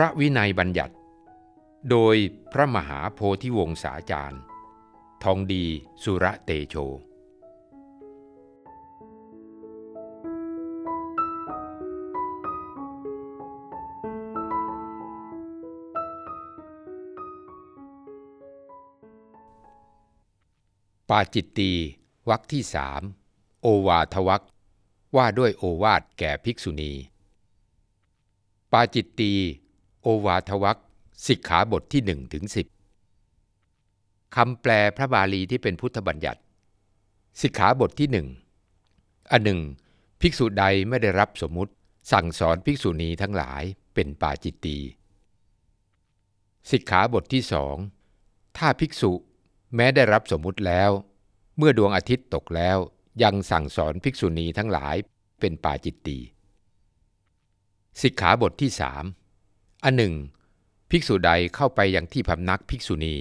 ระวินัยบัญญัติ โดยพระมหาโพธิวงศาจารย์ ทองดีสุระเตโชปาจิตตีวรรคที่สามโอวาทวักว่าด้วยโอวาทแก่ภิกษุณี ปาจิตตี โอวาทวักสิกขาบทที่หนึ่งถึงสิบคำแปลพระบาลีที่เป็นพุทธบัญญัติ สิกขาบทที่หนึ่งอันหนึ่ง ภิกษุใดไม่ได้รับสมมุติ สั่งสอนภิกษุณีทั้งหลายเป็นปาจิตตีสิกขาบทที่สองถ้าภิกษุแม้ได้รับสมมุติแล้ว เมื่อดวงอาทิตย์ตกแล้วยังสั่งสอนภิกษุณีทั้งหลายเป็นปาจิตตีสิกขาบทที่สาม อันหนึ่ง ภิกษุใดเข้าไปยังที่พำนักภิกษุณี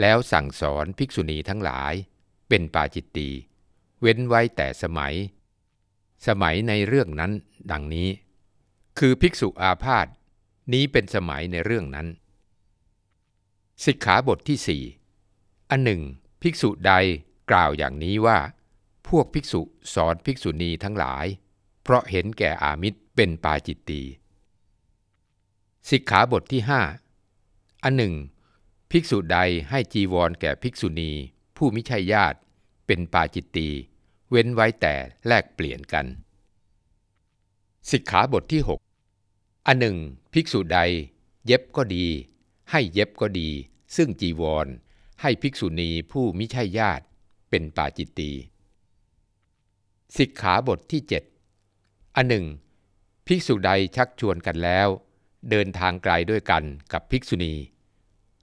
แล้วสั่งสอนภิกษุณีทั้งหลาย เป็นปาจิตตีเว้นไว้แต่สมัย สมัยในเรื่องนั้นดังนี้ คือภิกษุอาพาธนี้เป็นสมัยในเรื่องนั้น สิกขาบทที่สี่อันหนึ่ง ภิกษุใดกล่าวอย่างนี้ว่า พวกภิกษุสอนภิกษุณีทั้งหลาย เพราะเห็นแก่อามิตรเป็นปาจิตตี สิกขาบทที่ห้าอันหนึ่ง ภิกษุใดให้จีวรแก่ภิกษุณี ผู้มิใช่ญาติเป็นปาจิตตีเว้นไว้แต่แลกเปลี่ยนกัน สิกขาบทที่หกอันหนึ่ง ภิกษุใด เย็บก็ดี ให้เย็บก็ดี ซึ่งจีวร ให้ภิกษุณีผู้มิใช่ญาติเป็นปาจิตตีสิกขาบทที่เจ็ดอันหนึ่ง ภิกษุใดชักชวนกันแล้ว เดินทางไกลด้วยกันกับภิกษุณี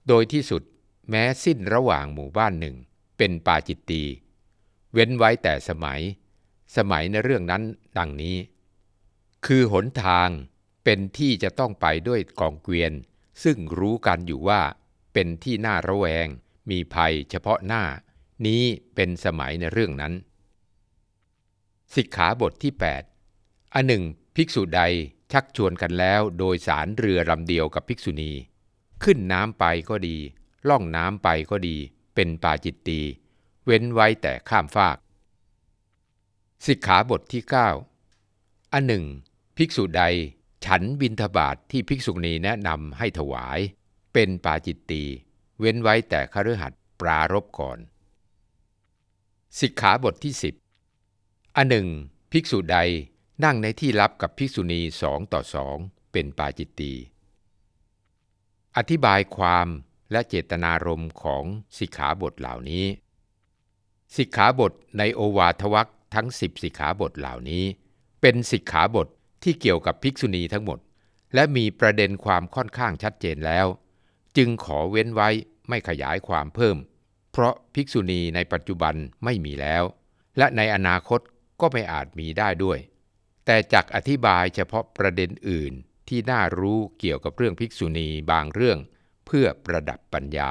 โดยที่สุดแม้สิ้นระหว่างหมู่บ้านหนึ่ง เป็นป่าจิตตี เว้นไว้แต่สมัย สมัยในเรื่องนั้นดังนี้ คือหนทางเป็นที่จะต้องไปด้วยกองเกวียน ซึ่งรู้กันอยู่ว่าเป็นที่น่าระแวง มีภัยเฉพาะหน้า นี้เป็นสมัยในเรื่องนั้น สิกขาบทที่ 8 อันหนึ่ง ภิกษุใด ชักชวนกันแล้วโดยสารเรือลำเดียวกับภิกษุณี ขึ้นน้ำไปก็ดี ล่องน้ำไปก็ดี เป็นปาจิตตีเว้นไว้แต่ข้ามฟาก สิกขาบทที่ 9 อันหนึ่ง ภิกษุใดฉันบินทบาทที่ภิกษุณีแนะนำให้ถวาย เป็นปาจิตตีเว้นไว้แต่คฤหัสถ์ปรารบก่อน สิกขาบทที่สิบอันหนึ่ง ภิกษุใด นั่งในที่ลับกับภิกษุณีสองต่อสองเป็นปาจิตตี อธิบายความและเจตนารมณ์ของสิกขาบทเหล่านี้ สิกขาบทในโอวาทวักทั้งสิบสิกขาบทเหล่านี้ เป็นสิกขาบทที่เกี่ยวกับภิกษุณีทั้งหมด และมีประเด็นความค่อนข้างชัดเจนแล้ว จึงขอเว้นไว้ไม่ขยายความเพิ่ม เพราะภิกษุณีในปัจจุบันไม่มีแล้ว และในอนาคตก็ไม่อาจมีได้ด้วย แต่จักอธิบายเฉพาะประเด็นอื่นที่น่ารู้เกี่ยวกับเรื่องภิกษุณีบางเรื่องเพื่อประดับปัญญา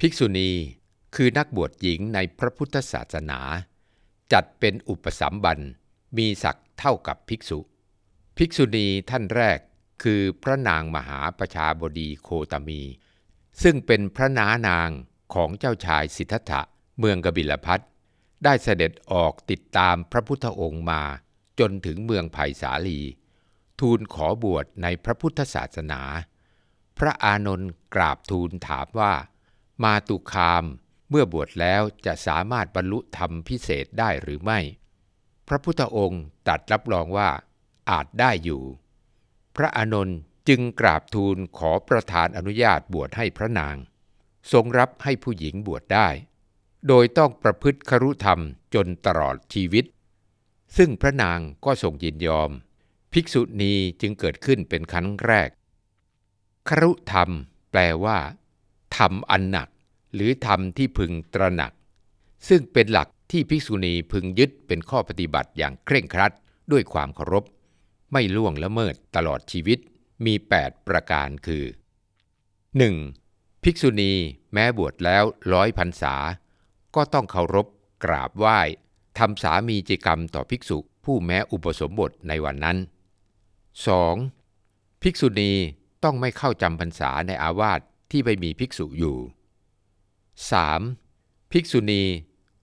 ภิกษุณีคือนักบวชหญิงในพระพุทธศาสนา จัดเป็นอุปสัมบันมีศักดิ์เท่ากับภิกษุ ภิกษุณีท่านแรกคือพระนางมหาประชาบดีโคตมี ซึ่งเป็นพระนานางของเจ้าชายสิทธัตถะเมืองกบิลพัทได้เสด็จออกติดตามพระพุทธองค์มา จนถึงเมืองไผ่สาลี ทูลขอบวชในพระพุทธศาสนา พระอานนท์กราบทูลถามว่า มาตุคามเมื่อบวชแล้วจะสามารถบรรลุธรรมพิเศษได้หรือไม่ พระพุทธองค์ตรัสรับรองว่า อาจได้อยู่ พระอานนท์จึงกราบทูลขอประทานอนุญาตบวชให้พระนาง ทรงรับให้ผู้หญิงบวชได้ โดยต้องประพฤติครุธรรมจนตลอดชีวิต ซึ่งพระนางก็ทรงยินยอม ภิกษุณีจึงเกิดขึ้นเป็นครั้งแรก ครุธรรม แปลว่าธรรมอันหนัก หรือธรรมที่พึงตระหนัก ซึ่งเป็นหลักที่ภิกษุณีพึงยึดเป็นข้อปฏิบัติอย่างเคร่งครัดด้วยความเคารพ ไม่ล่วงละเมิดตลอดชีวิตมี 8 ประการคือ 1. ภิกษุณีแม้บวชแล้วร้อยพรรษา ก็ต้องเคารพกราบไหว้ ทำสามีจิกรรมต่อภิกษุผู้แม้อุปสมบทในวันนั้น 2. ภิกษุณีต้องไม่เข้าจำพรรษาในอาวาสที่ไม่มีภิกษุอยู่ 3. ภิกษุณี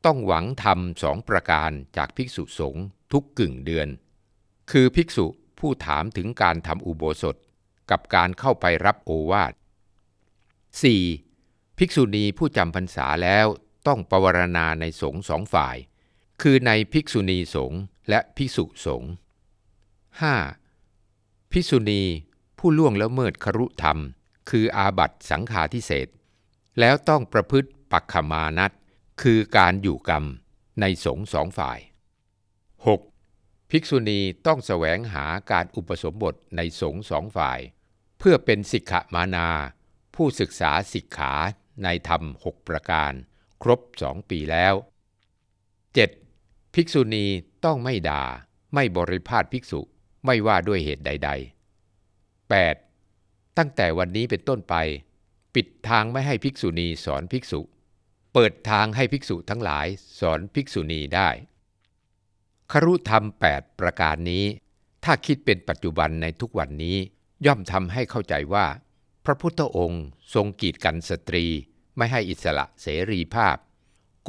ต้องหวังทำสองประการจากภิกษุสงฆ์ทุกกึ่งเดือน คือภิกษุผู้ถามถึงการทำอุโบสถกับการเข้าไปรับโอวาท 4. ภิกษุณีผู้จำพรรษาแล้วต้องปวารณาในสงฆ์สองฝ่าย คือในภิกษุณีสงฆ์และภิกษุสงฆ์ 5. ภิกษุณีผู้ล่วงละเมิดครุธรรม คืออาบัตสังฆาทิเศษแล้วต้องประพฤติปักขมานัตคือการอยู่กรรมในสงฆ์สองฝ่าย 6. ภิกษุณีต้องแสวงหาการอุปสมบทในสงฆ์สองฝ่าย เพื่อเป็นสิกขมานา ผู้ศึกษาสิกขาในธรรมหกประการ ครบสองปีแล้ว 7. ภิกษุณีต้องไม่ด่า ไม่บริพาทภิกษุไม่ว่าด้วยเหตุใด ๆ 8. ตั้งแต่วันนี้เป็นต้นไป ปิดทางไม่ให้ภิกษุณีสอนภิกษุ เปิดทางให้ภิกษุทั้งหลายสอนภิกษุณีได้ครุธรรม 8 ประการนี้ ถ้าคิดเป็นปัจจุบันในทุกวันนี้ ย่อมทำให้เข้าใจว่า พระพุทธองค์ทรงกีดกันสตรี ไม่ให้อิสระเสรีภาพ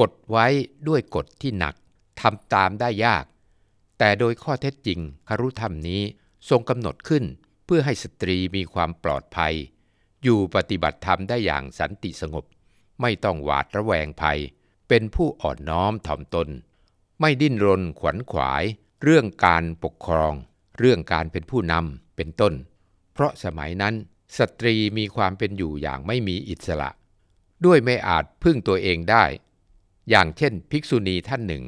กดไว้ด้วยกฎที่หนัก ทำตามได้ยาก แต่โดยข้อเท็จจริงครุธรรมนี้ทรงกำหนดขึ้นเพื่อให้สตรีมีความปลอดภัย อยู่ปฏิบัติธรรมได้อย่างสันติสงบ ไม่ต้องหวาดระแวงภัย เป็นผู้อ่อนน้อมถ่อมตน ไม่ดิ้นรนขวนขวาย เรื่องการปกครอง เรื่องการเป็นผู้นำเป็นต้น เพราะสมัยนั้นสตรีมีความเป็นอยู่อย่างไม่มีอิสระ ด้วยไม่อาจพึ่งตัวเองได้ อย่างเช่น ภิกษุณีท่านหนึ่ง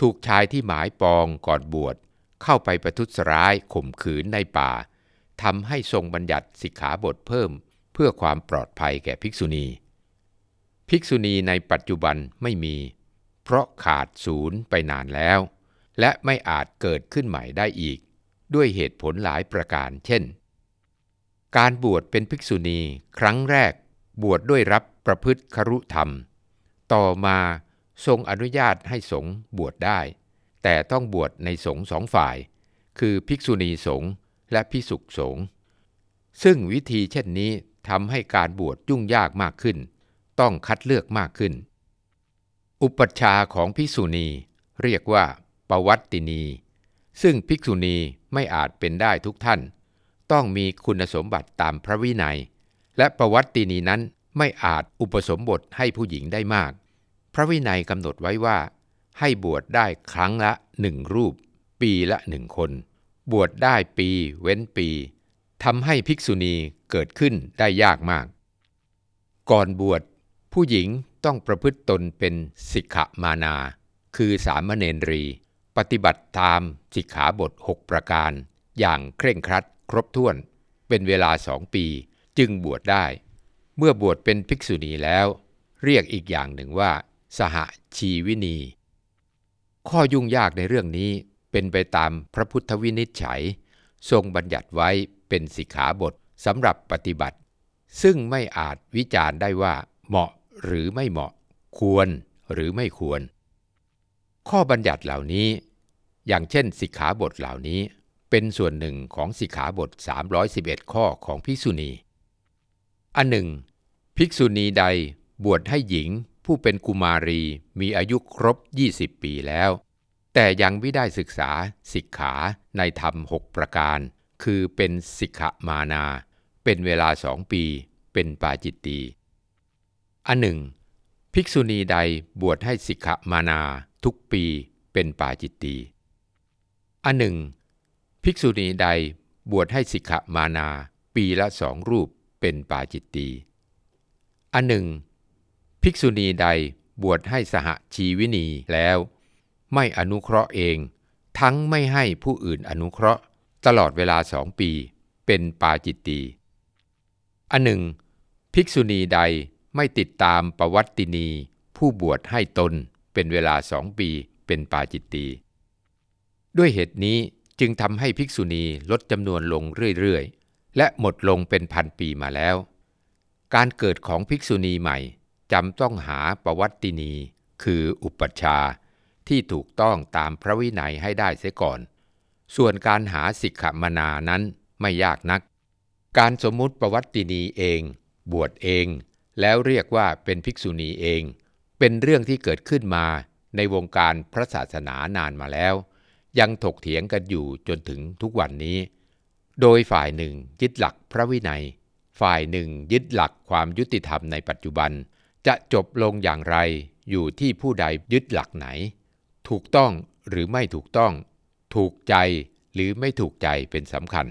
ถูกชายที่หมายปองก่อนบวชเข้าไปประทุษร้ายข่มขืนในป่าทำให้ทรงบัญญัติสิกขาบทเพิ่ม เพื่อความปลอดภัยแก่ภิกษุณี ภิกษุณีในปัจจุบันไม่มี เพราะขาดศูนย์ไปนานแล้ว และไม่อาจเกิดขึ้นใหม่ได้อีก ด้วยเหตุผลหลายประการ เช่น การบวชเป็นภิกษุณีครั้งแรกบวชดด้วยรับประพฤติครุธรรม ต่อมา ทรงอนุญาตให้สงฆ์บวชได้ แต่ต้องบวชในสงฆ์สองฝ่าย คือภิกษุณีสงฆ์และพิสุสงฆ์ซึ่งวิธีเช่นนี้ทำให้การบวชยุ่งยากมากขึ้น ต้องคัดเลือกมากขึ้น อุปัชฌาย์ของภิกษุณีเรียกว่าปวัตตินี ซึ่งภิกษุณีไม่อาจเป็นได้ทุกท่าน ต้องมีคุณสมบัติตามพระวินัย และปวัตตินีนั้นไม่อาจอุปสมบทให้ผู้หญิงได้มาก พระวินัยกำหนดไว้ว่า ให้บวชได้ครั้งละหนึ่งรูป ปีละหนึ่งคน บวชได้ปีเว้นปีทำให้ภิกษุณีเกิดขึ้นได้ยากมาก ก่อนบวชผู้หญิงต้องประพฤติตนเป็นสิกขมานา คือสามเณรี ปฏิบัติตามสิกขาบท 6 ประการ อย่างเคร่งครัดครบถ้วน เป็นเวลาสองปี จึงบวชได้ เมื่อบวชเป็นภิกษุณีแล้ว เรียกอีกอย่างหนึ่งว่า สหชีวินี ข้อยุ่งยากในเรื่องนี้เป็นไปตามพระพุทธวินิจฉัย ทรงบัญญัติไว้เป็นสิกขาบทสำหรับปฏิบัติ ซึ่งไม่อาจวิจารณ์ได้ว่าเหมาะหรือไม่เหมาะ ควรหรือไม่ควร ข้อบัญญัติเหล่านี้ อย่างเช่นสิกขาบทเหล่านี้เป็นส่วนหนึ่งของสิกขาบท 311 ข้อของภิกษุณี อันหนึ่ง ภิกษุณีใดบวชให้หญิง ผู้เป็นกุมารีมีอายุครบ 20 ปีแล้ว แต่ยังไม่ได้ศึกษาสิกขาในธรรมหประการ คือเป็นสิกขมานา เป็นเวลาสองปี เป็นปาจิตตีอันหนึ่ง ภิกษุณีใดบวชให้สิกขมานาทุกปีเป็นปาจิตตีอันหนึ่ง ภิกษุณีใดบวชให้สิกขมานา ปีละสองรูปเป็นปาจิตตีอันหนึ่ง ภิกษุณีใดบวชให้สหชีวินีแล้ว ไม่อนุเคราะห์เอง ทั้งไม่ให้ผู้อื่นอนุเคราะห์ ตลอดเวลาสองปี เป็นปาจิตตีอันหนึ่ง ภิกษุณีใดไม่ติดตามประวัตินี ผู้บวชให้ตนเป็นเวลาสองปีเป็นปาจิตตีด้วยเหตุนี้จึงทำให้ภิกษุณีลดจำนวนลงเรื่อย ๆ และหมดลงเป็นพันปีมาแล้ว การเกิดของภิกษุณีใหม่ จำต้องหาประวัตินี คืออุปัชฌาย์ที่ถูกต้องตามพระวินัยให้ได้เสียก่อน ส่วนการหาสิกขมนานั้นไม่ยากนัก การสมมุติประวัตินีเอง บวชเอง แล้วเรียกว่าเป็นภิกษุณีเอง เป็นเรื่องที่เกิดขึ้นมาในวงการพระศาสนานานมาแล้ว ยังถกเถียงกันอยู่จนถึงทุกวันนี้ โดยฝ่ายหนึ่งยึดหลักพระวินัย ฝ่ายหนึ่งยึดหลักความยุติธรรมในปัจจุบัน จะจบลงอย่างไรอยู่ที่ผู้ใดยึดหลักไหน ถูกต้องหรือไม่ถูกต้อง ถูกใจหรือไม่ถูกใจเป็นสำคัญ